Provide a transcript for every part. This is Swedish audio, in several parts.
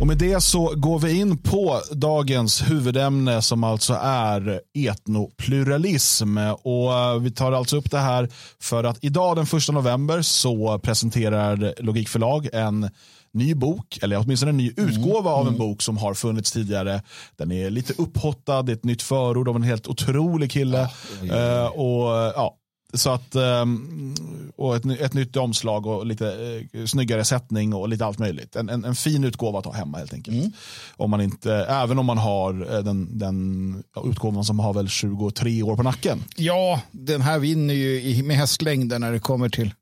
Och med det så går vi in på dagens huvudämne som alltså är etnopluralism. Och vi tar alltså upp det här för att idag den 1 november så presenterar Logikförlag en ny bok, eller åtminstone en ny utgåva av en bok som har funnits tidigare. Den är lite upphottad, det är ett nytt förord av en helt otrolig kille. Eh, och ja, så att, ehm, och ett, ett nytt omslag och lite eh, snyggare sättning och lite allt möjligt. En, en, en fin utgåva att ha hemma helt enkelt. Om man inte, även om man har eh, den, den utgåvan som har väl 23 år på nacken. Ja, den här vinner ju i- med hästlängden när det kommer till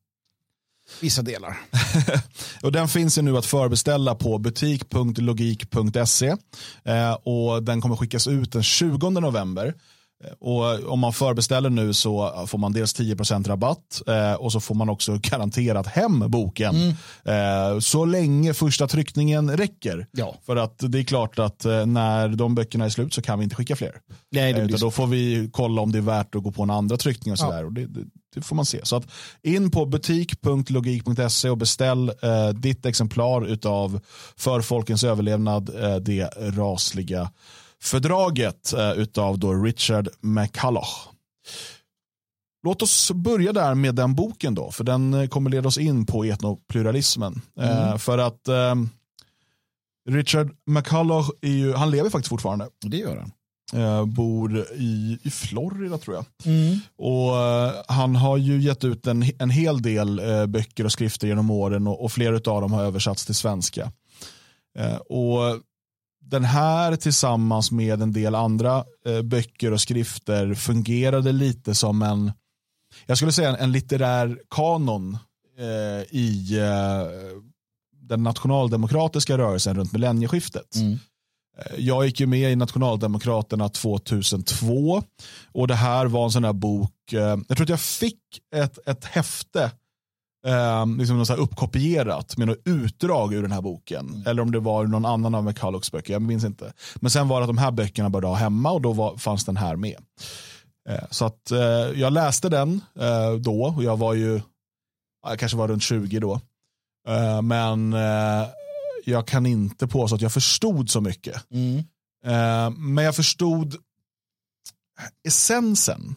vissa delar. Och den finns ju nu att förbeställa på butik.logik.se eh, och den kommer skickas ut den 20 november. Eh, Och om man förbeställer nu så får man dels 10% rabatt eh, och så får man också garanterat hem boken. Eh, så länge första tryckningen räcker. Ja. För att det är klart att eh, när de böckerna är slut så kan vi inte skicka fler. Nej, det Eh, blir då får vi kolla om det är värt att gå på en andra tryckning och Ja. sådär. Och det, det, det får man se. Så att in på butik.logik.se och beställ eh, ditt exemplar utav För folkens överlevnad, det rasliga fördraget eh, utav då Richard McCulloch. Låt oss börja där med den boken då, för den eh, kommer leda oss in på etnopluralismen. Eh, för att eh, Richard McCulloch, är ju, han lever faktiskt fortfarande. Det gör han. Eh, bor i, i Florida tror jag. Och eh, Han har ju gett ut en, en hel del böcker och skrifter genom åren och, och flera av dem har översatts till svenska. Och Den här tillsammans med en del andra eh, böcker och skrifter fungerade lite som en, jag skulle säga en, en litterär kanon eh, i eh, den nationaldemokratiska rörelsen runt millennieskiftet. Mm. Eh, Jag gick ju med i Nationaldemokraterna 2002 och det här var en sån här bok, eh, jag tror att jag fick ett, ett häfte eh, liksom något så uppkopierat med något utdrag ur den här boken. Eller om det var någon annan av McCullochs böcker, jag minns inte. Men sen var det att de här böckerna började ha hemma och då var, fanns den här med. Eh, så att eh, jag läste den eh, då och jag var ju, ja, jag kanske var runt 20 då. Eh, men eh, jag kan inte påstå att jag förstod så mycket. Mm. Eh, men jag förstod essensen.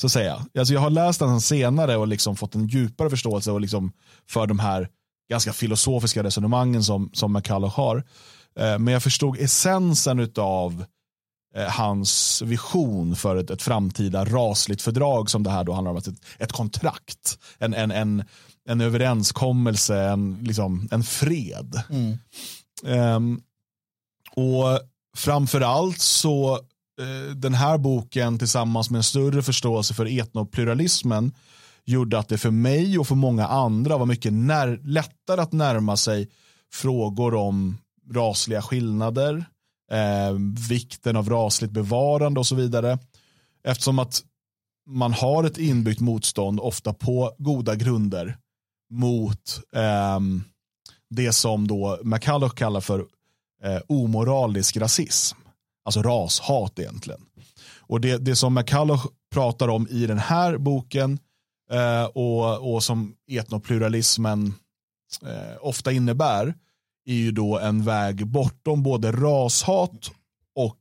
Så att säga. Alltså jag har läst den senare och liksom fått en djupare förståelse och liksom för de här ganska filosofiska resonemangen som, som McCulloch har. Eh, men jag förstod essensen av hans vision för ett, ett framtida rasligt fördrag som det här då handlar om. Ett, ett kontrakt, en, en, en, en överenskommelse, en, liksom, en fred. Mm. Ehm, och framförallt så eh, Eh, den här boken tillsammans med en större förståelse för etnopluralismen gjorde att det för mig och för många andra var mycket när, lättare att närma sig frågor om rasliga skillnader, eh, vikten av rasligt bevarande och så vidare. Eftersom att man har ett inbyggt motstånd, ofta på goda grunder, mot eh, det som då McCulloch kallar för eh, omoralisk rasism. Alltså rashat egentligen. Och det, det som McCulloch pratar om i den här boken eh, och, och som etnopluralismen eh, ofta innebär är ju då en väg bortom både rashat och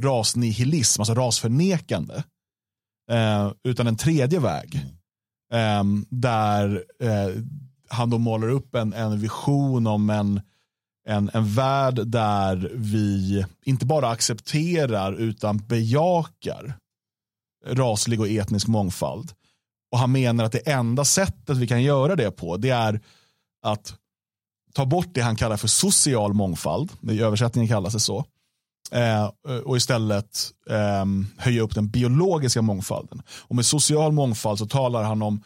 rasnihilism, alltså rasförnekande. Eh, utan en tredje väg. Eh, där eh, han då målar upp en, en vision om en, en, en värld där vi inte bara accepterar utan bejakar raslig och etnisk mångfald. Och han menar att det enda sättet vi kan göra det på det är att ta bort det han kallar för social mångfald, i översättningen kallas det så, eh, och istället eh, höja upp den biologiska mångfalden. Och med social mångfald så talar han om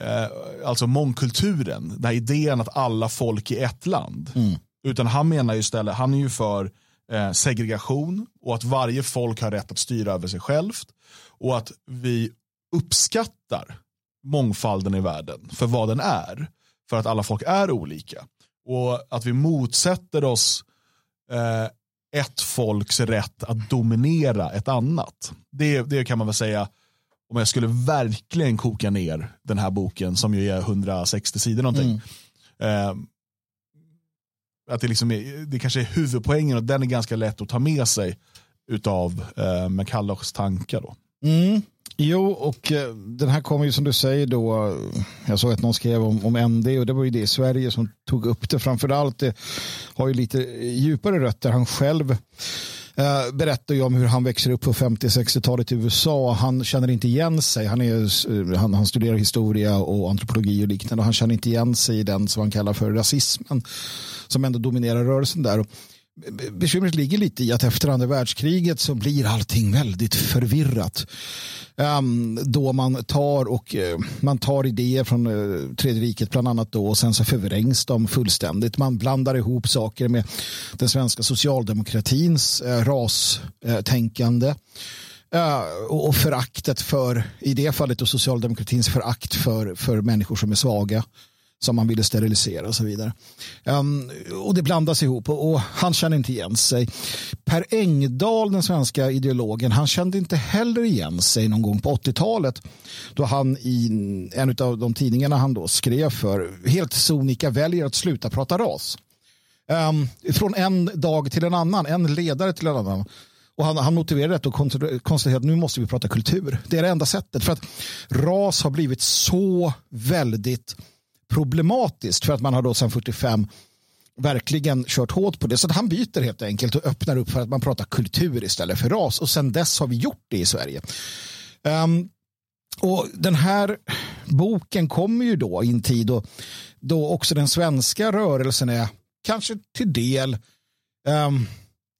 eh, alltså mångkulturen, den här idén att alla folk i ett land. Mm. Utan han menar ju istället, han är ju för eh, segregation och att varje folk har rätt att styra över sig självt och att vi uppskattar mångfalden i världen för vad den är. För att alla folk är olika. Och att vi motsätter oss eh, ett folks rätt att dominera ett annat. Det, det kan man väl säga om jag skulle verkligen koka ner den här boken som ju är 160 sidor någonting. Eh, att det, liksom är, det kanske är huvudpoängen och den är ganska lätt att ta med sig utav eh, McCullochs tankar. Då. Mm. Jo, och eh, den här kommer ju som du säger då, jag såg att någon skrev om, om MD och det var ju det i Sverige som tog upp det. Framförallt det har ju lite djupare rötter. Han själv eh, berättar ju om hur han växer upp på 50-60-talet i USA. Han känner inte igen sig. Han, är, eh, han, han studerar historia och antropologi och liknande. Och han känner inte igen sig i den som han kallar för rasismen som ändå dominerar rörelsen där. Bekymret ligger lite i att efter andra världskriget så blir allting väldigt förvirrat. Um, då man tar och uh, man tar idéer från uh, tredje riket bland annat då och sen så förvrängs de fullständigt. Man blandar ihop saker med den svenska socialdemokratins uh, rastänkande. Uh, och föraktet för, i det fallet då socialdemokratins förakt för, för människor som är svaga som man ville sterilisera och så vidare. Um, och det blandas ihop och, och, han känner inte igen sig. Per Engdahl, den svenska ideologen, han kände inte heller igen sig någon gång på 80-talet då han i en av de tidningarna han då skrev för helt sonika väljer att sluta prata ras. Um, från en dag till en annan, en ledare till en annan. Och han, han motiverade det och konstaterade att nu måste vi prata kultur. Det är det enda sättet. För att ras har blivit så väldigt problematiskt för att man har då sedan 45 verkligen kört hårt på det. Så att han byter helt enkelt och öppnar upp för att man pratar kultur istället för ras. Och sedan dess har vi gjort det i Sverige. Um, och Den här boken kommer ju då i en tid då, då också den svenska rörelsen är kanske till del um,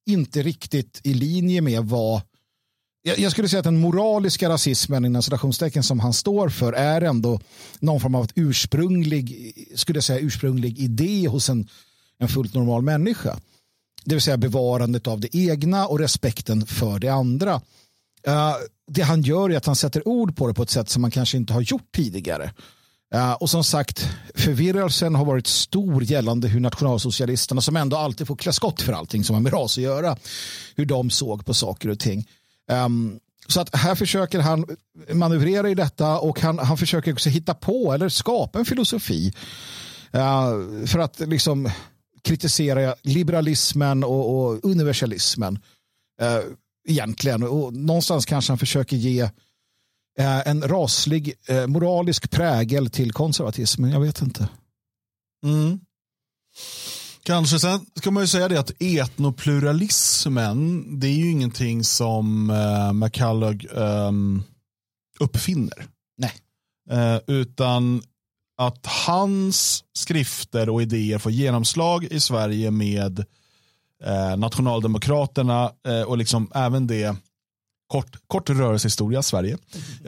inte riktigt i linje med vad jag skulle säga att den moraliska rasismen inom citationstecken som han står för är ändå någon form av ursprunglig, skulle jag säga, ursprunglig idé hos en, en fullt normal människa. Det vill säga bevarandet av det egna och respekten för det andra. Uh, det han gör är att han sätter ord på det på ett sätt som man kanske inte har gjort tidigare. Uh, och som sagt, förvirrelsen har varit stor gällande hur nationalsocialisterna, som ändå alltid får klä skott för allting som har med ras att göra, hur de såg på saker och ting. Um, så att här försöker han manövrera i detta och han, han försöker också hitta på eller skapa en filosofi uh, för att liksom kritisera liberalismen och, och universalismen uh, egentligen. Och någonstans kanske han försöker ge uh, en raslig eh, moralisk prägel till konservatismen. Jag vet inte. Mm. Kanske. Sen ska man ju säga det att etnopluralismen, det är ju ingenting som uh, McCullough um, uppfinner. Nej. Uh, utan att hans skrifter och idéer får genomslag i Sverige med uh, Nationaldemokraterna uh, och liksom även det kort, kort rörelsehistoria Sverige.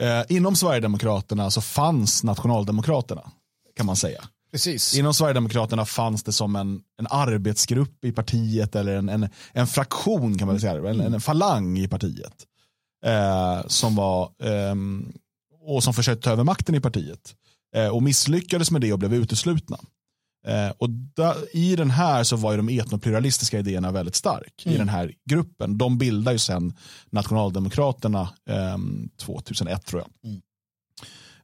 Uh, inom Sverigedemokraterna så fanns Nationaldemokraterna kan man säga. Precis. Inom Sverigedemokraterna fanns det som en, en arbetsgrupp i partiet eller en, en, en fraktion kan man säga, en, en falang i partiet. Eh, som var eh, och som försökte ta över makten i partiet. Eh, och misslyckades med det och blev uteslutna. Eh, och da, I den här så var ju de etnopluralistiska idéerna väldigt stark mm. i den här gruppen. De bildar ju sen Nationaldemokraterna 2001 ehm, tror jag. Mm.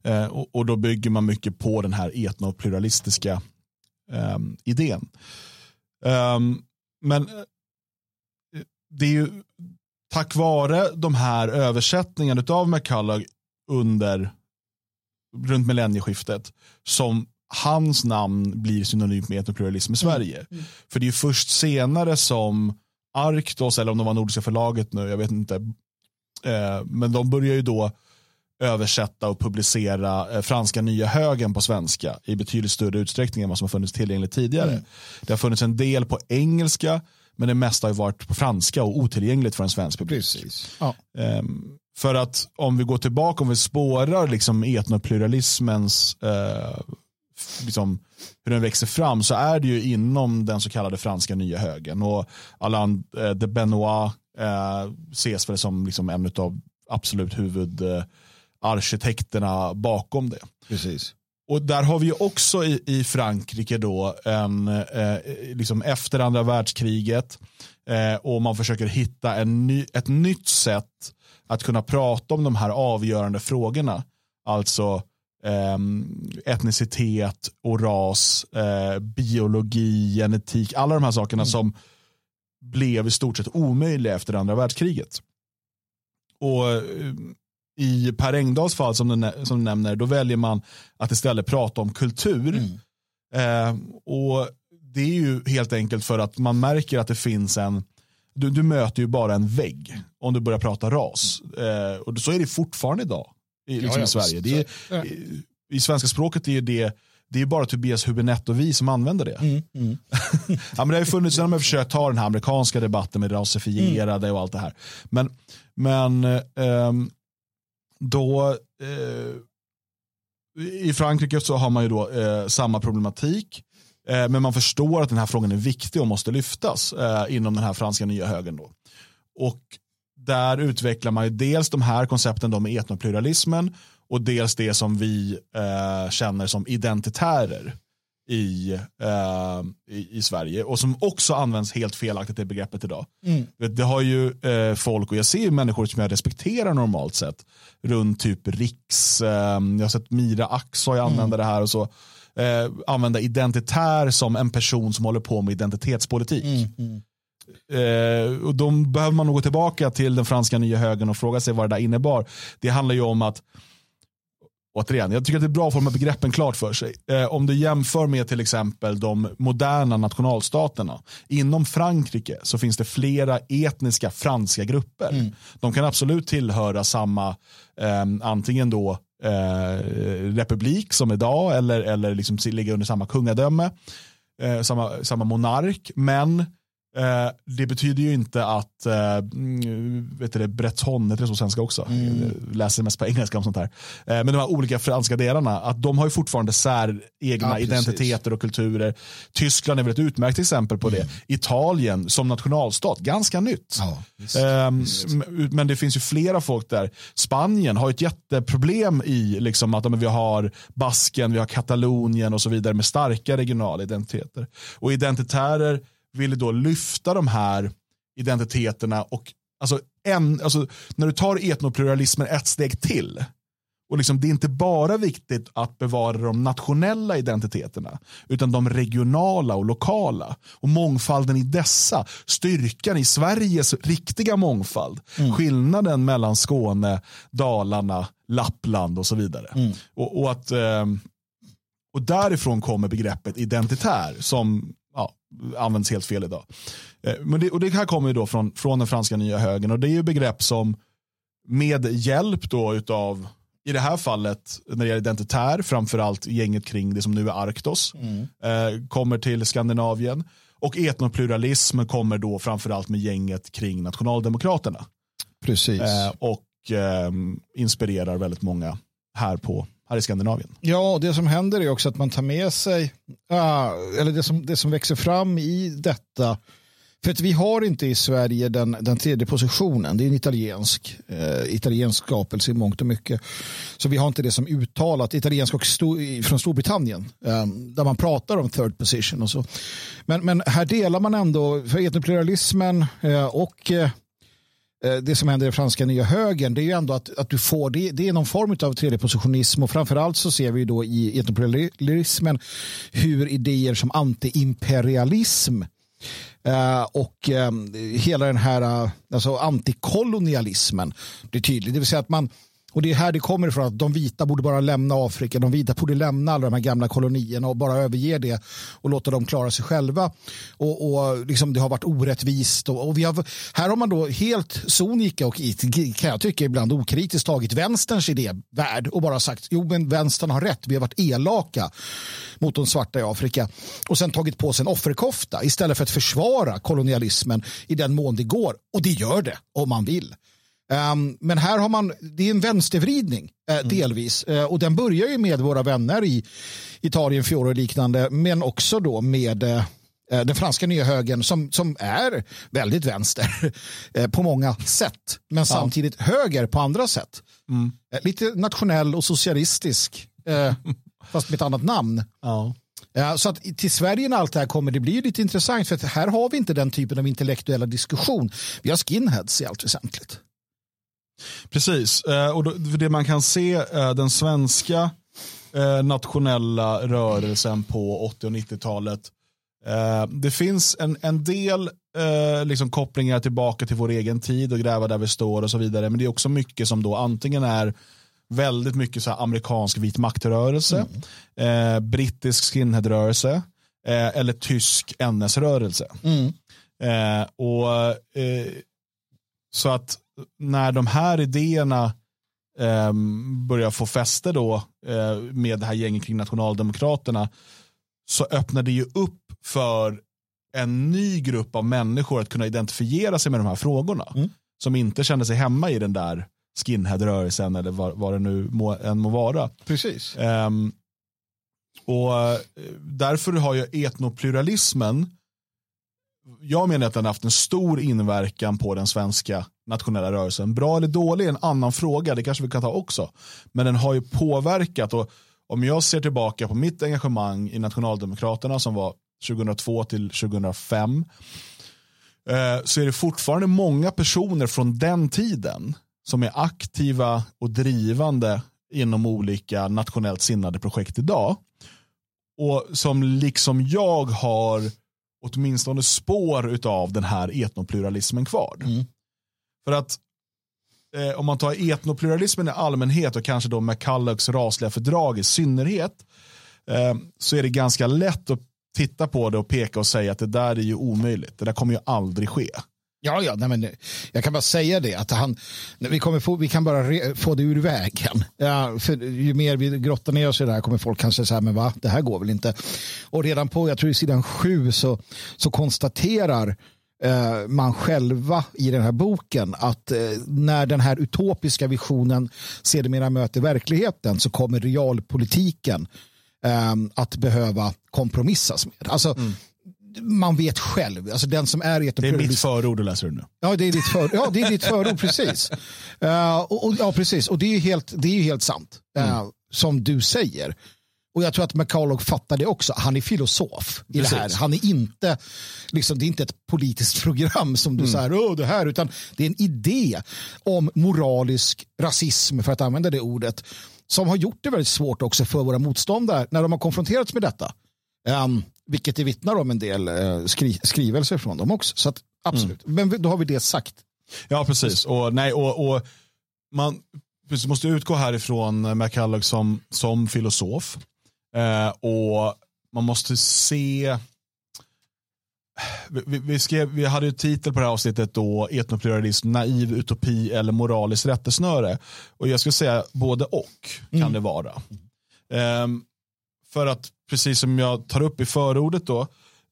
Eh, och, och, då bygger man mycket på den här etnopluralistiska eh, idén. Um, men det är ju tack vare de här översättningarna av McCullough under runt millennieskiftet som hans namn blir synonymt med etnopluralism i Sverige. Mm. Mm. För det är först senare som Arktos, eller om det var Nordiska förlaget nu, jag vet inte. Eh, men de börjar ju då översätta och publicera eh, franska nya högen på svenska i betydligt större utsträckning än vad som har funnits tillgängligt tidigare. Mm. Det har funnits en del på engelska men det mesta har varit på franska och otillgängligt för en svensk publik. Ja. Um, för att om vi går tillbaka, om vi spårar liksom etnopluralismens uh, liksom, hur den växer fram så är det ju inom den så kallade franska nya högen. Och Alain de Benoit uh, ses väl som liksom en av absolut huvud uh, arkitekterna bakom det. Precis. Och där har vi också i, i Frankrike då en, eh, liksom efter andra världskriget eh, och man försöker hitta en ny, ett nytt sätt att kunna prata om de här avgörande frågorna. Alltså eh, etnicitet och ras, eh, biologi, genetik, alla de här sakerna mm. som blev i stort sett omöjliga efter andra världskriget. Och eh, i Per Engdahls fall som du, som du nämner, då väljer man att istället prata om kultur. Mm. Eh, och Det är ju helt enkelt för att man märker att det finns en, du, du möter ju bara en vägg om du börjar prata ras. Eh, och så är det fortfarne idag i, liksom ja, ja, i Sverige. Det är, ja. i, I svenska språket är det det är bara Tobias Hübinette och vi som använder det. Mm, mm. ja, men det har ju funnits, när man försökt ta den här amerikanska debatten med rasifierade mm. och allt det här. Men, men um, då eh, i Frankrike så har man ju då eh, samma problematik. Eh, men man förstår att den här frågan är viktig och måste lyftas eh, inom den här franska nya högern. Då. Och där utvecklar man ju dels de här koncepten då med etnopluralismen och dels det som vi eh, känner som identitärer i, eh, i, i, Sverige och som också används helt felaktigt det begreppet idag. Mm. Det har ju eh, folk och jag ser människor som jag respekterar normalt sett runt typ Riks, eh, jag har sett Mira Aksoy använda mm. det här och så. Eh, använda identitär som en person som håller på med identitetspolitik. Mm. mm. Eh, och då behöver man nog gå tillbaka till den franska nya högern och fråga sig vad det där innebar. Det handlar ju om att återigen, jag tycker att det är bra att få de här begreppen klart för sig. Eh, om du jämför med till exempel de moderna nationalstaterna. Inom Frankrike så finns det flera etniska franska grupper. Mm. De kan absolut tillhöra samma, eh, antingen då eh, republik som idag eller, eller liksom ligga under samma kungadöme, eh, samma, samma monark. Men Eh, det betyder ju inte att eh, mm, vet du breton, heter det så svenska också? Mm. Läser mest på engelska om sånt här. Eh, men de här olika franska delarna, att de har ju fortfarande säregna ja, identiteter och kulturer. Tyskland är väl ett utmärkt exempel på mm. det. Italien som nationalstat, ganska nytt. Ja, visst, ehm, visst. Men det finns ju flera folk där. Spanien har ett jätteproblem i liksom, att vi har Basken, vi har Katalonien och så vidare med starka regionala identiteter. Och identitärer ville då lyfta de här identiteterna och alltså, en, alltså, när du tar etnopluralismen ett steg till och liksom, det är inte bara viktigt att bevara de nationella identiteterna utan de regionala och lokala. Och mångfalden i dessa, styrkan i Sveriges riktiga mångfald. Mm. Skillnaden mellan Skåne, Dalarna, Lappland och så vidare. Mm. Och, och, att, eh, och därifrån kommer begreppet identitär som används helt fel idag. Eh, men det, och det här kommer ju då från, från den franska nya högern och det är ju begrepp som med hjälp då utav i det här fallet när det gäller identitär, framförallt gänget kring det som nu är Arktos, mm. eh, kommer till Skandinavien. Och etnopluralism kommer då framförallt med gänget kring nationaldemokraterna. Precis. Eh, och eh, inspirerar väldigt många här på här i Skandinavien. Ja, det som händer är också att man tar med sig, uh, eller det som, det som växer fram i detta, för att vi har inte i Sverige den, den tredje positionen, det är en italiensk, eh, italiensk skapelse i mångt och mycket. Så vi har inte det som uttalat, italiensk och sto, från Storbritannien, eh, där man pratar om third position och så. Men, men här delar man ändå, för etnopluralismen eh, och eh, Eh, det som händer i franska nya högern det är ju ändå att, att du får det, det är någon form av tredjepositionism och framförallt så ser vi då i etnopluralismen hur idéer som antiimperialism uh, och um, hela den här uh, alltså antikolonialismen blir tydlig. Det vill säga att man och det är här det kommer ifrån att de vita borde bara lämna Afrika. De vita borde lämna alla de här gamla kolonierna och bara överge det och låta dem klara sig själva. Och, och liksom det har varit orättvist. Och, och vi har, här har man då helt sonika och kan jag tycka ibland okritiskt tagit vänsterns idévärld och bara sagt jo men vänstern har rätt. Vi har varit elaka mot de svarta i Afrika och sen tagit på sig en offerkofta istället för att försvara kolonialismen i den mån det går. Och det gör det om man vill. Um, men här har man, det är en vänstervridning uh, mm. delvis uh, och den börjar ju med våra vänner i Italien, Fiore och liknande men också då med uh, den franska nya högern som, som är väldigt vänster på många sätt men ja. samtidigt höger på andra sätt. Mm. Lite nationell och socialistisk fast med ett annat namn. Ja. Ja, så att till Sverige när allt det här kommer det blir lite intressant för att här har vi inte den typen av intellektuella diskussion. Vi har skinheads i allt väsentligt. Precis, eh, och det man kan se, eh, den svenska eh, nationella rörelsen på 80 och 90-talet. Eh, det finns en, en del liksom kopplingar tillbaka till vår egen tid och gräva där vi står och så vidare. Men det är också mycket som då antingen är väldigt mycket så amerikansk vit maktrörelse, mm. brittisk skinheadrörelse eller tysk NS-rörelse. Mm. Och Så att när de här idéerna eh, börjar få fäste då eh, med det här gänget kring nationaldemokraterna så öppnar det ju upp för en ny grupp av människor att kunna identifiera sig med de här frågorna. Mm. Som inte kände sig hemma i den där skinhead-rörelsen eller vad, vad det nu må, än må vara. Precis. Um, och eh, därför har ju etnopluralismen jag menar att den har haft en stor inverkan på den svenska nationella rörelsen. Bra eller dålig är en annan fråga, det kanske vi kan ta också. Men den har ju påverkat och om jag ser tillbaka på mitt engagemang i Nationaldemokraterna som var 2002 till 2005 eh, så är det fortfarande många personer från den tiden som är aktiva och drivande inom olika nationellt sinnade projekt idag. Och som liksom jag har åtminstone spår av den här etnopluralismen kvar. Mm. För att eh, om man tar etnopluralismen i allmänhet och kanske då McCullochs rasliga fördrag i synnerhet eh, så är det ganska lätt att titta på det och peka och säga att det där är ju omöjligt. Det där kommer ju aldrig ske. Ja, ja nej, men eh, jag kan bara säga det att han, vi, kommer få, vi kan bara re, få det ur vägen. Ja, för ju mer vi grottar ner oss i det här kommer folk kanske säga, men va, det här går väl inte. Och redan på, jag tror i sidan sju så, så konstaterar eh, man själva i den här boken att eh, när den här utopiska visionen sedermera möter verkligheten så kommer realpolitiken eh, att behöva kompromissas med. Alltså, mm man vet själv. Alltså den som är Det är mitt förord du läser nu. Ja, det är ditt, för, ja, det är ditt förord, precis. Uh, och, och, ja, precis. Och det är helt, det är helt sant, uh, mm. som du säger. Och jag tror att McCulloch fattar det också. Han är filosof i Precis. det här. Han är inte, liksom, det är inte ett politiskt program som du mm. säger, det här, utan det är en idé om moralisk rasism, för att använda det ordet, som har gjort det väldigt svårt också för våra motståndare när de har konfronterats med detta. Um, vilket det vittnar om en del uh, skri skrivelser från dem också. Så att, absolut, mm. men då har vi det sagt. Ja, precis. Och, nej, och, och man måste utgå härifrån McCulloch som, som filosof. Eh, och man måste se vi, vi, skrev, vi hade ju titel på det här avsnittet då etnopluralism, naiv utopi eller moraliskt rättesnöre. Och jag skulle säga både och kan mm. det vara. Um, för att precis som jag tar upp i förordet då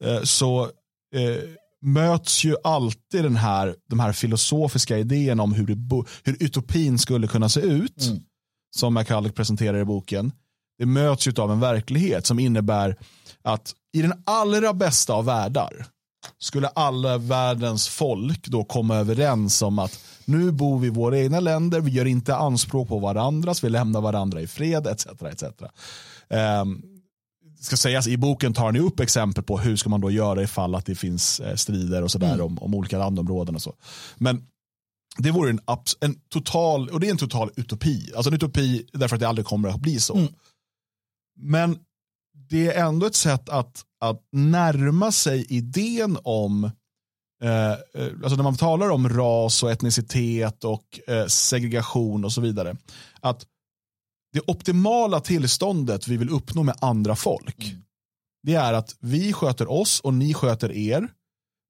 uh, så uh, möts ju alltid den här, de här filosofiska idéerna om hur, det, hur utopin skulle kunna se ut. Mm. Som McCulloch presenterar i boken det möts ju av en verklighet som innebär att i den allra bästa av världar skulle alla världens folk då komma överens om att nu bor vi i våra egna länder, vi gör inte anspråk på varandras, vi lämnar varandra i fred etc. etc. Um, ska sägas, I boken tar ni upp exempel på hur ska man då göra ifall att det finns eh, strider och sådär mm. om, om olika landområden och så. Men det vore en, en total, och det är en total utopi. Alltså en utopi därför att det aldrig kommer att bli så. Mm. Men det är ändå ett sätt att, att närma sig idén om eh, eh, alltså när man talar om ras och etnicitet och eh, segregation och så vidare. Att det optimala tillståndet vi vill uppnå med andra folk. Mm. Det är att vi sköter oss och ni sköter er.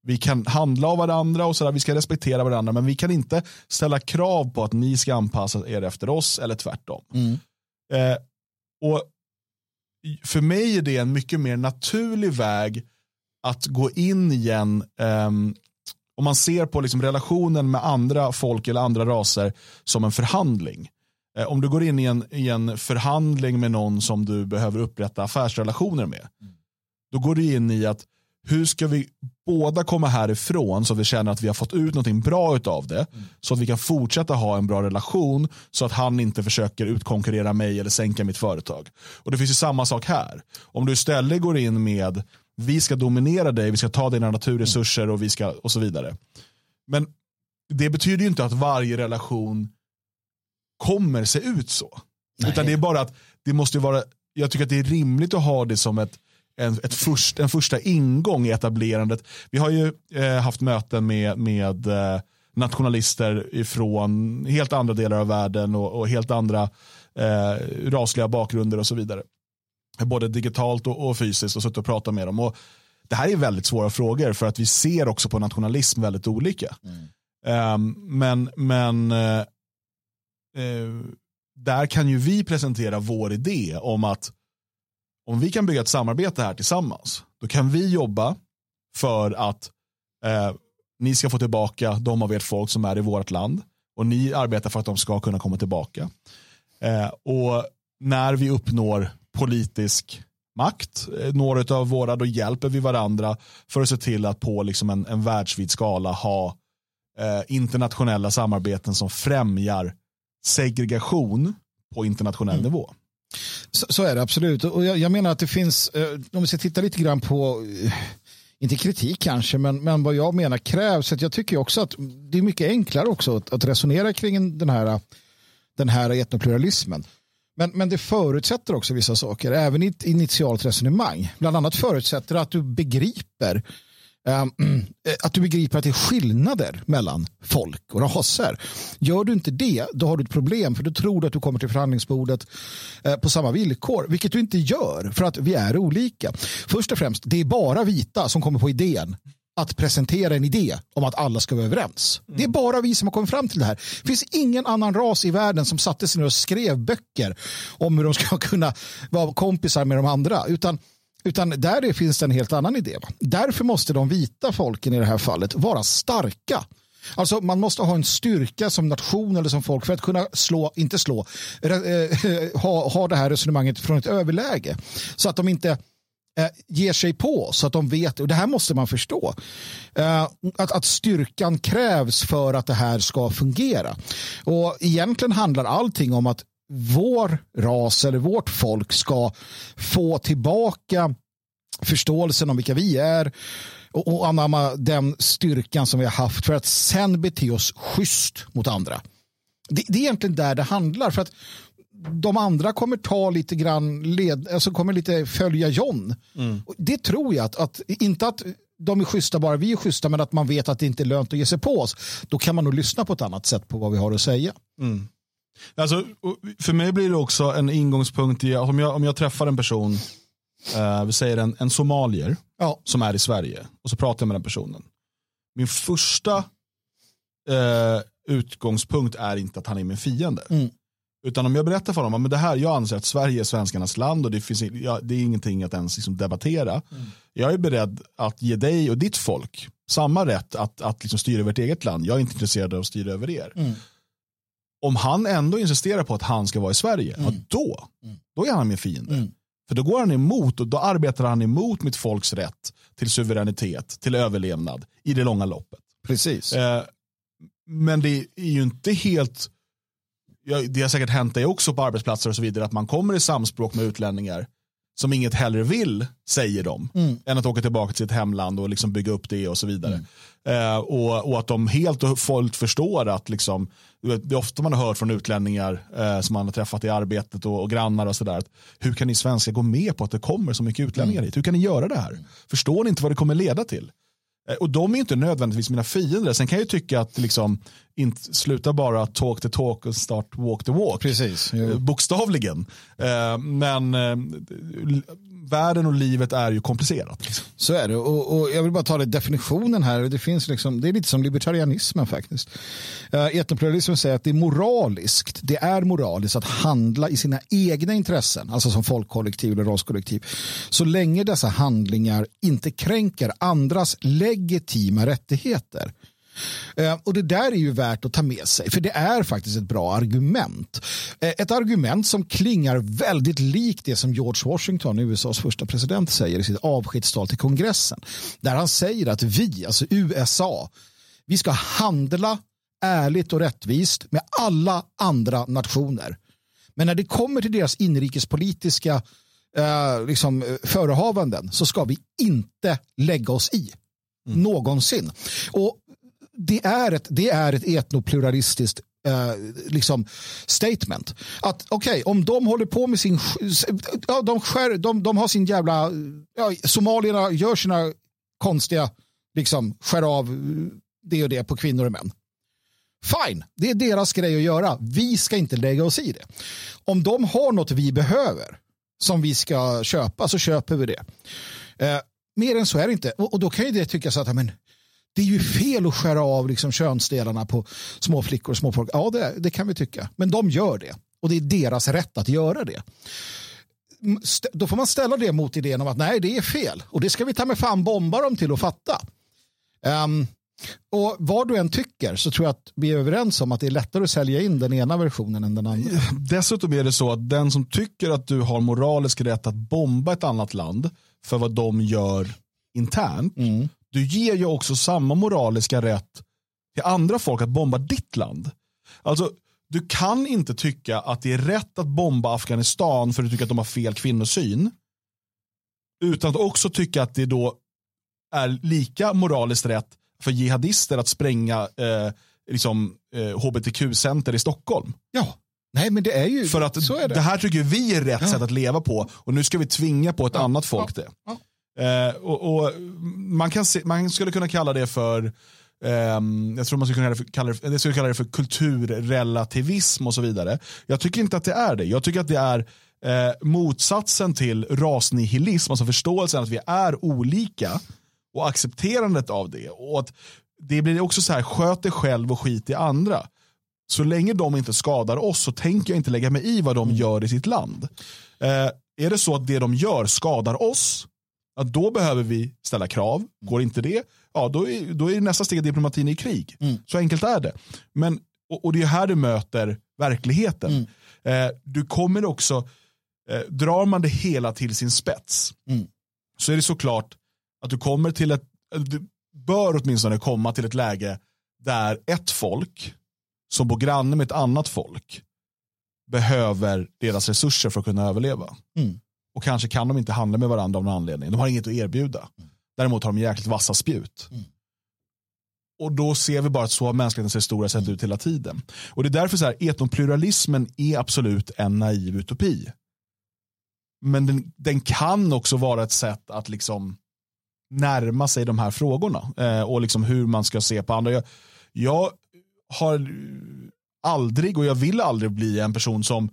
Vi kan handla av varandra och sådär, vi ska respektera varandra men vi kan inte ställa krav på att ni ska anpassa er efter oss eller tvärtom. Mm. Eh, och för mig är det en mycket mer naturlig väg att gå in igen um, om man ser på liksom relationen med andra folk eller andra raser som en förhandling. Eh, om du går in i en, i en förhandling med någon som du behöver upprätta affärsrelationer med. Mm. Då går du in i att hur ska vi båda komma härifrån så att vi känner att vi har fått ut något bra av det. Mm. Så att vi kan fortsätta ha en bra relation så att han inte försöker utkonkurrera mig eller sänka mitt företag. Och det finns ju samma sak här. Om du istället går in med vi ska dominera dig, vi ska ta dina naturresurser och, vi ska, och så vidare. Men det betyder ju inte att varje relation kommer se ut så. Nej. Utan det är bara att det måste vara jag tycker att det är rimligt att ha det som ett, en, ett först, en första ingång i etablerandet. Vi har ju eh, haft möten med, med eh, nationalister från helt andra delar av världen och, och helt andra eh, rasliga bakgrunder och så vidare. Både digitalt och, och fysiskt och suttit och pratat med dem. Och det här är väldigt svåra frågor för att vi ser också på nationalism väldigt olika. Mm. Um, men men uh, uh, där kan ju vi presentera vår idé om att om vi kan bygga ett samarbete här tillsammans, då kan vi jobba för att uh, ni ska få tillbaka de av ert folk som är i vårt land och ni arbetar för att de ska kunna komma tillbaka. och när vi uppnår politisk makt, eh, några av våra, då hjälper vi varandra för att se till att på liksom en, en världsvid skala ha eh, internationella samarbeten som främjar segregation på internationell mm. nivå. Så, så, är det absolut. Och jag, jag, menar att det finns, eh, om vi ska titta lite grann på, eh, inte kritik kanske, men, men vad jag menar krävs. Att jag tycker också att det är mycket enklare också att, att resonera kring den här, den här etnopluralismen. Men, men det förutsätter också vissa saker, även i ett initialt resonemang. Bland annat förutsätter att du begriper att du begriper att det är skillnader mellan folk och raser. Gör du inte det, då har du ett problem för du tror att du kommer till förhandlingsbordet uh, på samma villkor, vilket du inte gör för att vi är olika. Först och främst, det är bara vita som kommer på idén att presentera en idé om att alla ska vara överens. Mm. Det är bara vi som har kommit fram till det här. Det finns ingen annan ras i världen som satte sig ner och skrev böcker om hur de ska kunna vara kompisar med de andra. Utan, utan där finns det en helt annan idé. Därför måste de vita folken i det här fallet vara starka. Alltså man måste ha en styrka som nation eller som folk för att kunna slå, inte slå, äh, ha, ha det här resonemanget från ett överläge. Så att de inte eh, ger sig på så att de vet, och det här måste man förstå, eh, att, att styrkan krävs för att det här ska fungera. Och egentligen handlar allting om att vår ras eller vårt folk ska få tillbaka förståelsen om vilka vi är och, och anamma den styrkan som vi har haft för att sen bete oss schysst mot andra. Det, det, är egentligen där det handlar. För att de andra kommer ta lite grann led, alltså kommer lite följa John. Mm. Det tror jag att, att, inte att de är schyssta bara vi är schyssta men att man vet att det inte är lönt att ge sig på oss. Då kan man nog lyssna på ett annat sätt på vad vi har att säga. Mm. Alltså, för mig blir det också en ingångspunkt i, om jag, om jag träffar en person, eh, vi säger en, en somalier ja. som är i Sverige och så pratar jag med den personen. Min första eh, utgångspunkt är inte att han är min fiende. Mm. Utan om jag berättar för honom att det här, jag anser att Sverige är svenskarnas land och det, finns, ja, det är ingenting att ens liksom debattera. Mm. Jag är beredd att ge dig och ditt folk samma rätt att, att liksom styra över ett eget land. Jag är inte intresserad av att styra över er. Mm. Om han ändå insisterar på att han ska vara i Sverige, mm. ja, då, mm. då är han min fiende. Mm. För då går han emot och då arbetar han emot mitt folks rätt till suveränitet, till överlevnad i det långa loppet. Precis. Eh, men det är ju inte helt det har säkert hänt dig också på arbetsplatser och så vidare, att man kommer i samspråk med utlänningar som inget hellre vill, säger de, mm. än att åka tillbaka till sitt hemland och liksom bygga upp det och så vidare. Mm. Eh, och, och, att de helt och fullt förstår att, liksom, det är ofta man har hört från utlänningar eh, som man har träffat i arbetet och, och grannar och sådär, hur kan ni svenskar gå med på att det kommer så mycket utlänningar mm. hit? Hur kan ni göra det här? Förstår ni inte vad det kommer leda till? Eh, och de är inte nödvändigtvis mina fiender. Sen kan jag tycka att liksom, inte sluta bara talk the talk och start walk the walk. Precis, jo. Eh, bokstavligen. Eh, men världen och livet är ju komplicerat. Liksom. Så är det. Och, och, jag vill bara ta det definitionen här. Det, finns liksom, det är lite som libertarianismen faktiskt. Uh, etnopluralismen säger att det är moraliskt. Det är moraliskt att handla i sina egna intressen, alltså som folkkollektiv eller raskollektiv. Så länge dessa handlingar inte kränker andras legitima rättigheter. Eh, och det där är ju värt att ta med sig, för det är faktiskt ett bra argument. Eh, ett argument som klingar väldigt likt det som George Washington, USAs första president, säger i sitt avskedstal till kongressen. Där han säger att vi, alltså USA, vi ska handla ärligt och rättvist med alla andra nationer. Men när det kommer till deras inrikespolitiska eh, liksom, förehavanden så ska vi inte lägga oss i. Mm. Någonsin. Och det är ett, det är ett etnopluralistiskt eh, liksom statement. Att okej, okay, om de håller på med sin, ja, de, skär, de, de har sin jävla, ja, somalierna gör sina konstiga, liksom skär av eh, det och det på kvinnor och män. Fine, det är deras grej att göra. Vi ska inte lägga oss i det. Om de har något vi behöver som vi ska köpa så köper vi det. Eh, mer än så är det inte. Och, och då kan ju det tyckas att men, det är ju fel att skära av liksom könsdelarna på små flickor och små pojkar. Ja, det, det kan vi tycka. Men de gör det. Och det är deras rätt att göra det. Då får man ställa det mot idén om att nej, det är fel. Och det ska vi ta med fan bomba dem till att fatta. Um, och vad du än tycker så tror jag att vi är överens om att det är lättare att sälja in den ena versionen än den andra. Dessutom är det så att den som tycker att du har moralisk rätt att bomba ett annat land för vad de gör internt, mm. Du ger ju också samma moraliska rätt till andra folk att bomba ditt land. Alltså, du kan inte tycka att det är rätt att bomba Afghanistan för att du tycker att de har fel kvinnosyn. Utan att också tycka att det då är lika moraliskt rätt för jihadister att spränga eh, liksom, eh, hbtq-center i Stockholm. Ja, nej men det är ju för att är det. det här tycker vi är rätt ja. sätt att leva på och nu ska vi tvinga på ett ja. annat folk det. Eh, och, och, man, kan se, man skulle kunna kalla det för Um, jag tror man skulle kunna kalla det, skulle kalla det för kulturrelativism och så vidare. Jag tycker inte att det är det. Jag tycker att det är eh, motsatsen till rasnihilism, alltså förståelsen att vi är olika och accepterandet av det. Och att det blir också så här, sköt dig själv och skit i andra. Så länge de inte skadar oss så tänker jag inte lägga mig i vad de gör i sitt land. Eh, är det så att det de gör skadar oss, ja, då behöver vi ställa krav. Går inte det, ja, då, är, då är nästa steg att diplomatin i krig. Mm. Så enkelt är det. Men, och, och, det är här du möter verkligheten. Mm. Eh, du kommer också, eh, drar man det hela till sin spets, mm. så är det såklart att du kommer till ett, du bör åtminstone komma till ett läge där ett folk som bor granne med ett annat folk behöver deras resurser för att kunna överleva. Mm. Och kanske kan de inte handla med varandra av någon anledning. De har inget att erbjuda. Mm. Däremot har de jäkligt vassa spjut. Mm. Och då ser vi bara att så har mänsklighetens historia sett mm. ut hela tiden. Och det är därför så här, etnopluralismen är absolut en naiv utopi. Men den, den kan också vara ett sätt att liksom närma sig de här frågorna eh, och liksom hur man ska se på andra. Jag, jag, har aldrig och jag vill aldrig bli en person som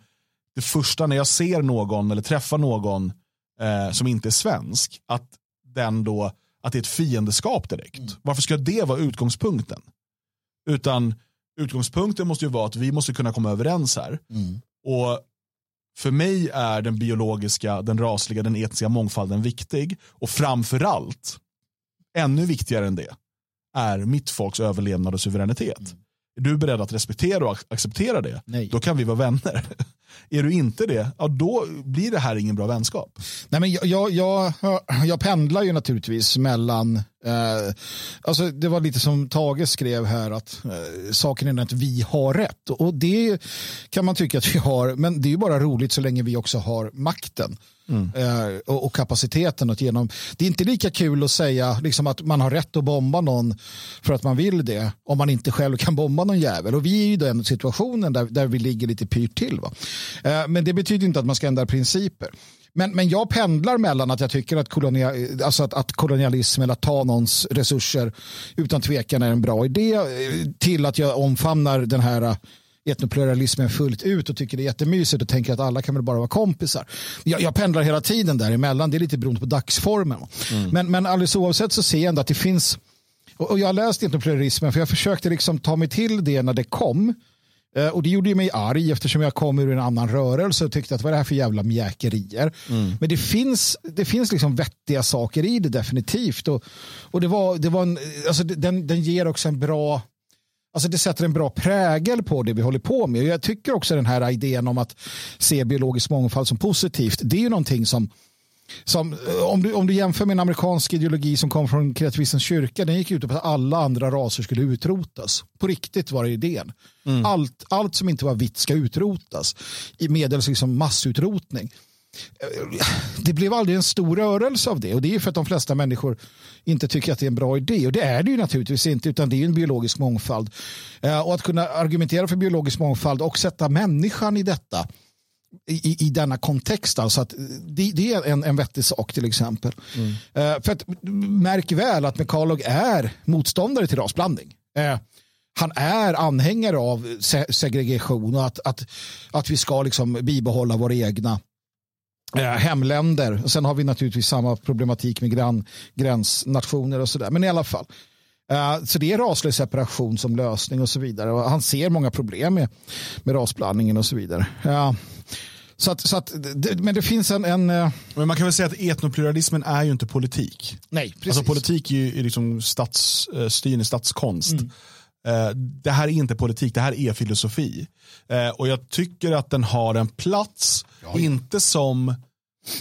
det första när jag ser någon eller träffar någon eh, som inte är svensk, att den då att det är ett fiendeskap direkt. Mm. Varför ska det vara utgångspunkten? Utan utgångspunkten måste ju vara att vi måste kunna komma överens här. Mm. Och för mig är den biologiska, den rasliga, den etniska mångfalden viktig. Och framförallt, ännu viktigare än det, är mitt folks överlevnad och suveränitet. Mm. Är du beredd att respektera och acceptera det, Nej. då kan vi vara vänner. Är du inte det, ja, då blir det här ingen bra vänskap. Nej, men jag, jag, jag, jag pendlar ju naturligtvis mellan, eh, alltså det var lite som Tage skrev här, att eh, saken är att vi har rätt. Och det kan man tycka att vi har, men det är ju bara roligt så länge vi också har makten. Mm. Eh, och, och, kapaciteten att genom. Det är inte lika kul att säga liksom, att man har rätt att bomba någon för att man vill det om man inte själv kan bomba någon jävel. Och vi är i den situationen där, där vi ligger lite pyrt till. Va? Eh, men det betyder inte att man ska ändra principer. Men, men jag pendlar mellan att jag tycker att, kolonia, alltså att, att kolonialism eller att ta någons resurser utan tvekan är en bra idé eh, till att jag omfamnar den här etnopluralismen fullt ut och tycker det är jättemysigt och tänker att alla kan väl bara vara kompisar. Jag, jag pendlar hela tiden däremellan, det är lite beroende på dagsformen. Mm. Men, men alldeles oavsett så ser jag ändå att det finns, och, jag har läst etnopluralismen för jag försökte liksom ta mig till det när det kom. Eh, och det gjorde mig arg eftersom jag kom ur en annan rörelse och tyckte att vad är det här för jävla mjäkerier. Mm. Men det finns, det finns liksom vettiga saker i det definitivt. Och, och det var, det var en, alltså den, den ger också en bra Alltså det sätter en bra prägel på det vi håller på med. Jag tycker också den här idén om att se biologisk mångfald som positivt. Det är ju någonting som, som eh, om, du, om du jämför med en amerikansk ideologi som kom från kreativismens kyrka. Den gick ut på att alla andra raser skulle utrotas. På riktigt var det idén. Mm. Allt, allt som inte var vitt ska utrotas. I medels liksom massutrotning. det blev aldrig en stor rörelse av det och det är för att de flesta människor inte tycker att det är en bra idé och det är det ju naturligtvis inte utan det är en biologisk mångfald. Eh, och att kunna argumentera för biologisk mångfald och sätta människan i detta i, i denna kontext. Alltså att det, det är en, en vettig sak till exempel. Mm. Uh, för att, märk väl att McCulloch är motståndare till rasblandning. Uh, han är anhängare av se segregation och att, att, att vi ska liksom bibehålla våra egna uh, hemländer. Sen har vi naturligtvis samma problematik med grann, gränsnationer och sådär. Men i alla fall. Så det är raslig separation som lösning och så vidare. Och han ser många problem med, med rasblandningen och så vidare. Så att, så att, men det finns en, en... Eh, men man kan väl säga att etnopluralismen är ju inte politik. Nej, precis. Alltså politik är ju liksom statsstyrning, statskonst. Mm. Eh, det här är inte politik, det här är filosofi. Eh, och jag tycker att den har en plats, ja. inte som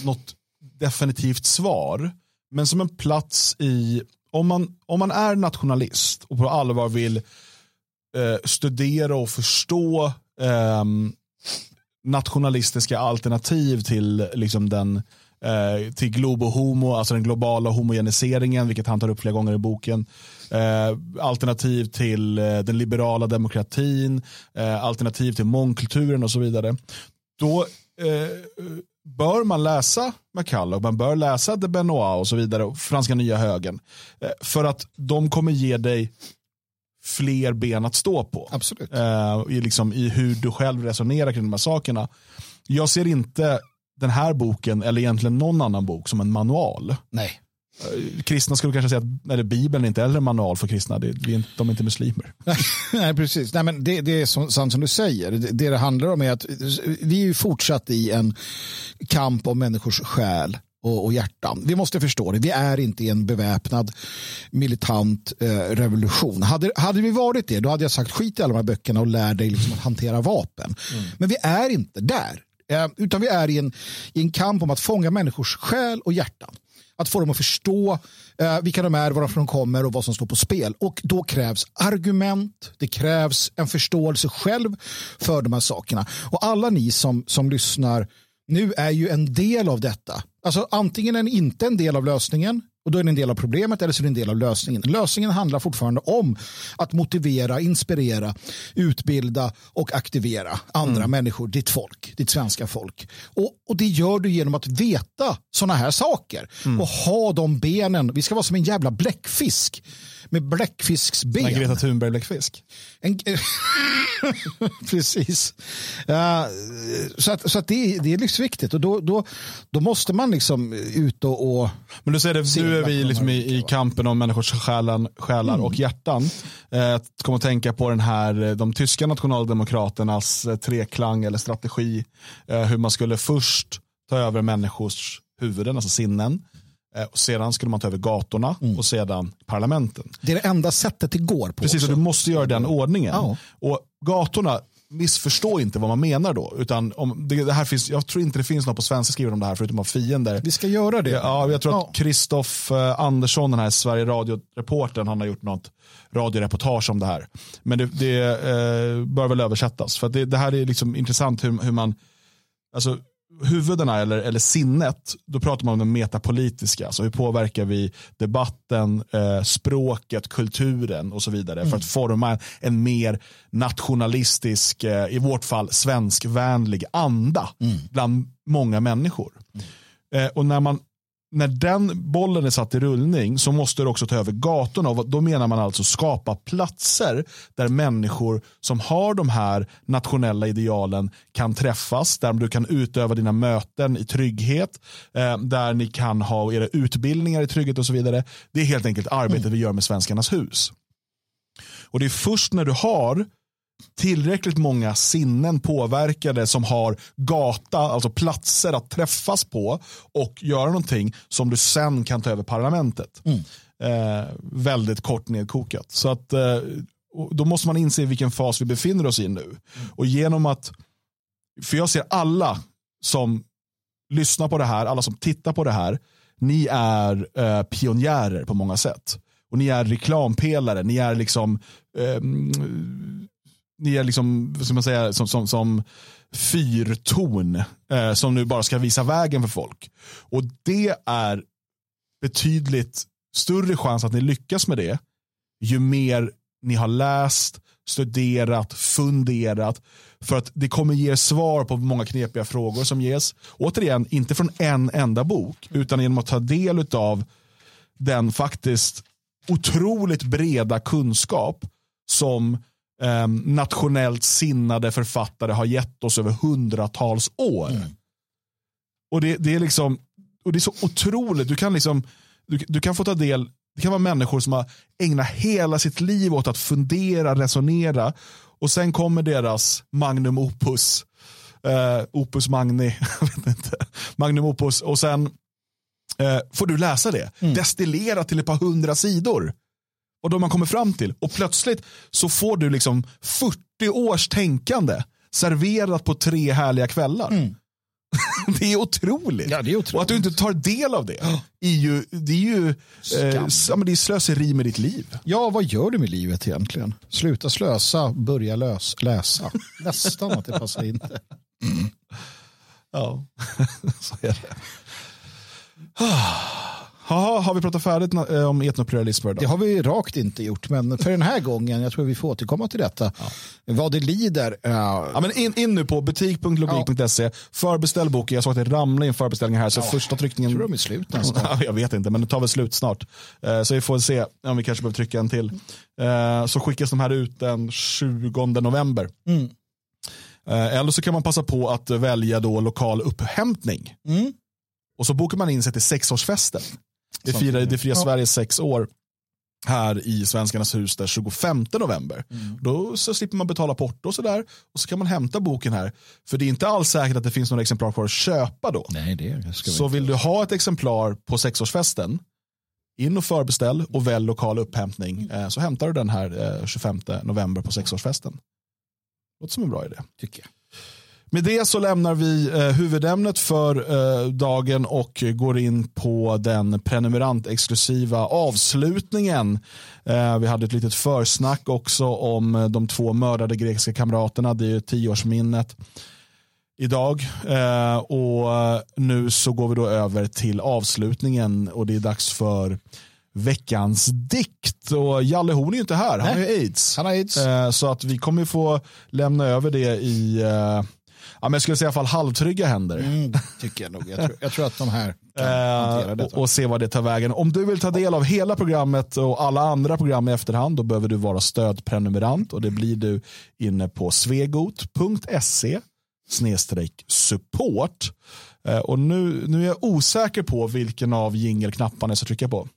något definitivt svar, men som en plats i, om man, om man är nationalist och på allvar vill eh, studera och förstå eh, nationalistiska alternativ till liksom den eh, till globohomo, alltså den globala homogeniseringen, vilket han tar upp flera gånger i boken. Eh, alternativ till eh, den liberala demokratin, eh, alternativ till mångkulturen och så vidare. Då eh, bör man läsa McCulloch, man bör läsa de Benoit och så vidare, och franska nya högen. Eh, för att de kommer ge dig fler ben att stå på. Absolut. Uh, i, liksom, I hur du själv resonerar kring de här sakerna. Jag ser inte den här boken, eller egentligen någon annan bok, som en manual. Nej. Uh, kristna skulle kanske säga att eller Bibeln är inte heller en manual för kristna. Det, det är inte, de är inte muslimer. Nej, precis. Nej, men det, det är så, sant som du säger. Det, det det handlar om är att vi är fortsatt i en kamp om människors själ och, och hjärtan. Vi måste förstå det. Vi är inte i en beväpnad militant eh, revolution. Hade, hade vi varit det, då hade jag sagt skit i alla de här böckerna och lär dig liksom att hantera vapen. Mm. Men vi är inte där. Eh, utan vi är i en, i en kamp om att fånga människors själ och hjärtan. Att få dem att förstå eh, vilka de är, varifrån de kommer och vad som står på spel. Och då krävs argument, det krävs en förståelse själv för de här sakerna. Och alla ni som, som lyssnar nu är ju en del av detta. Alltså antingen är ni inte en del av lösningen och då är det en del av problemet eller så är det en del av lösningen. Lösningen handlar fortfarande om att motivera, inspirera, utbilda och aktivera andra mm. människor, ditt folk, ditt svenska folk. Och, och det gör du genom att veta sådana här saker mm. och ha de benen. Vi ska vara som en jävla bläckfisk med bläckfisksben. En Greta Thunberg-bläckfisk. En... Precis. Uh, så att, så att det, är, det är livsviktigt och då, då, då måste man liksom ut och, och Men du säger det, nu är vi liksom i, i kampen om människors själan, själar mm. och hjärtan. Eh, jag kommer att tänka på den här, de tyska nationaldemokraternas eh, treklang eller strategi. Eh, hur man skulle först ta över människors huvuden, alltså sinnen. Eh, och sedan skulle man ta över gatorna mm. och sedan parlamenten. Det är det enda sättet det går på. Precis, och du måste göra den ordningen. Ja. Och gatorna, missförstå inte vad man menar då. Utan om det, det, här finns, jag tror inte det finns något på svenska skrivet om det här förutom av fiender. Vi ska göra det. Ja, jag tror ja. att Kristoff eh, Andersson, den här Sverige Radio-reportern, han har gjort något radioreportage om det här. Men det, det eh, bör väl översättas. För det, det, här är liksom intressant hur, hur man, alltså huvudena eller, eller sinnet, då pratar man om det metapolitiska. Alltså hur påverkar vi debatten, eh, språket, kulturen och så vidare mm. för att forma en mer nationalistisk, eh, i vårt fall svenskvänlig anda mm. bland många människor. Mm. Eh, och när man när den bollen är satt i rullning så måste du också ta över gatorna. Och då menar man alltså skapa platser där människor som har de här nationella idealen kan träffas. Där du kan utöva dina möten i trygghet. Eh, där ni kan ha era utbildningar i trygghet och så vidare. Det är helt enkelt arbetet mm. vi gör med Svenskarnas hus. Och det är först när du har tillräckligt många sinnen påverkade som har gata, alltså platser att träffas på och göra någonting som du sen kan ta över parlamentet. Mm. Eh, väldigt kort nedkokat. Så att eh, då måste man inse vilken fas vi befinner oss i nu. Mm. Och genom att, för jag ser alla som lyssnar på det här, alla som tittar på det här, ni är eh, pionjärer på många sätt. Och ni är reklampelare, ni är liksom nya ni är liksom, ska man säga, som, som, som fyrtorn eh, som nu bara ska visa vägen för folk. Och det är betydligt större chans att ni lyckas med det ju mer ni har läst, studerat, funderat. För att det kommer ge svar på många knepiga frågor som ges. Återigen, inte från en enda bok, utan genom att ta del av den faktiskt otroligt breda kunskap som eh, nationellt sinnade författare har gett oss över hundratals år. Mm. Och det, det, är liksom och det är så otroligt. Du kan, liksom, du, du kan få ta del det kan vara människor som har ägnat hela sitt liv åt att fundera, resonera och sen kommer deras magnum opus, eh, opus magni, magnum opus och sen eh, får du läsa det, mm. destillera till ett par hundra sidor. Och då man kommer fram till och plötsligt så får du liksom 40 års tänkande serverat på tre härliga kvällar. Mm. det är otroligt. Ja, det är otroligt. Och att du inte tar del av det är ju, det är ju eh, det är slöseri med ditt liv. Ja, vad gör du med livet egentligen? Sluta slösa, börja lös, läsa. Nästan att det passar inte. Mm. Ja, så är det. Har vi pratat färdigt eh, om etnopluralism för idag? Det har vi rakt inte gjort, men för den här gången, jag tror vi får återkomma till detta. Ja. Vad det lider. Uh... Ja, men in, in nu på butik.logik.se, ja. förbeställ boken. Jag såg att det ramlar in förbeställningar här, så ja. första tryckningen... Jag tror de är slut nästan. jag vet inte, men det tar väl slut snart. Uh, så vi får se om vi kanske behöver trycka en till. Uh, så skickas de här ut den 20 november. Mm. Eller så kan man passa på att välja då lokal upphämtning. Mm. Och så bokar man in sig till sexårsfesten. Det firar det fria ja. Sverige sex år här i Svenskarnas hus den 25 november. Mm. Då så slipper man betala porto och sådär. Och så kan man hämta boken här. För det är inte alls säkert att det finns några exemplar kvar att köpa då. Nej, det så vill du ha ett exemplar på sexårsfesten, in och förbeställ och välj lokal upphämtning. Mm. Så hämtar du den här 25 november på sexårsfesten. Låter som en bra idé. Tycker jag. Med det så lämnar vi eh, huvudämnet för eh, dagen och går in på den prenumerantexklusiva avslutningen. Eh, vi hade ett litet försnack också om eh, de två mördade grekiska kamraterna. Det är tioårsminnet idag. Eh, och nu så går vi då över till avslutningen och det är dags för veckans dikt. Och Jalle Horn är inte här, han har aids. Han har aids. Eh, så att vi kommer få lämna över det i ja, men jag skulle säga i alla fall halvtrygga händer. Mm, tycker jag nog. Jag tror, jag tror att de här kan hantera det. Och, och, se vad det tar vägen. Om du vill ta del av hela programmet och alla andra program i efterhand då behöver du vara stödprenumerant och det blir du inne på svegot.se snedstreck support. Eh, och nu, nu är jag osäker på vilken av jingelknapparna jag ska trycka på.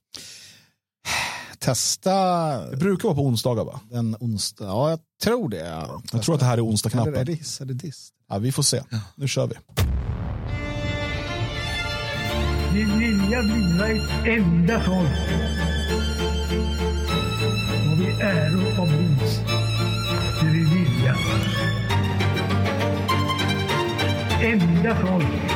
Testa. Det brukar vara på onsdagar va? Den onsdag, ja jag tror det. Ja. Jag tror att det här är onsdagsknappen. Är det hiss eller diss? Ja, vi får se. Ja. Nu kör vi. Vi vilja bliva ett enda folk. Och vi äro och blis. Det vi vilja. Enda folk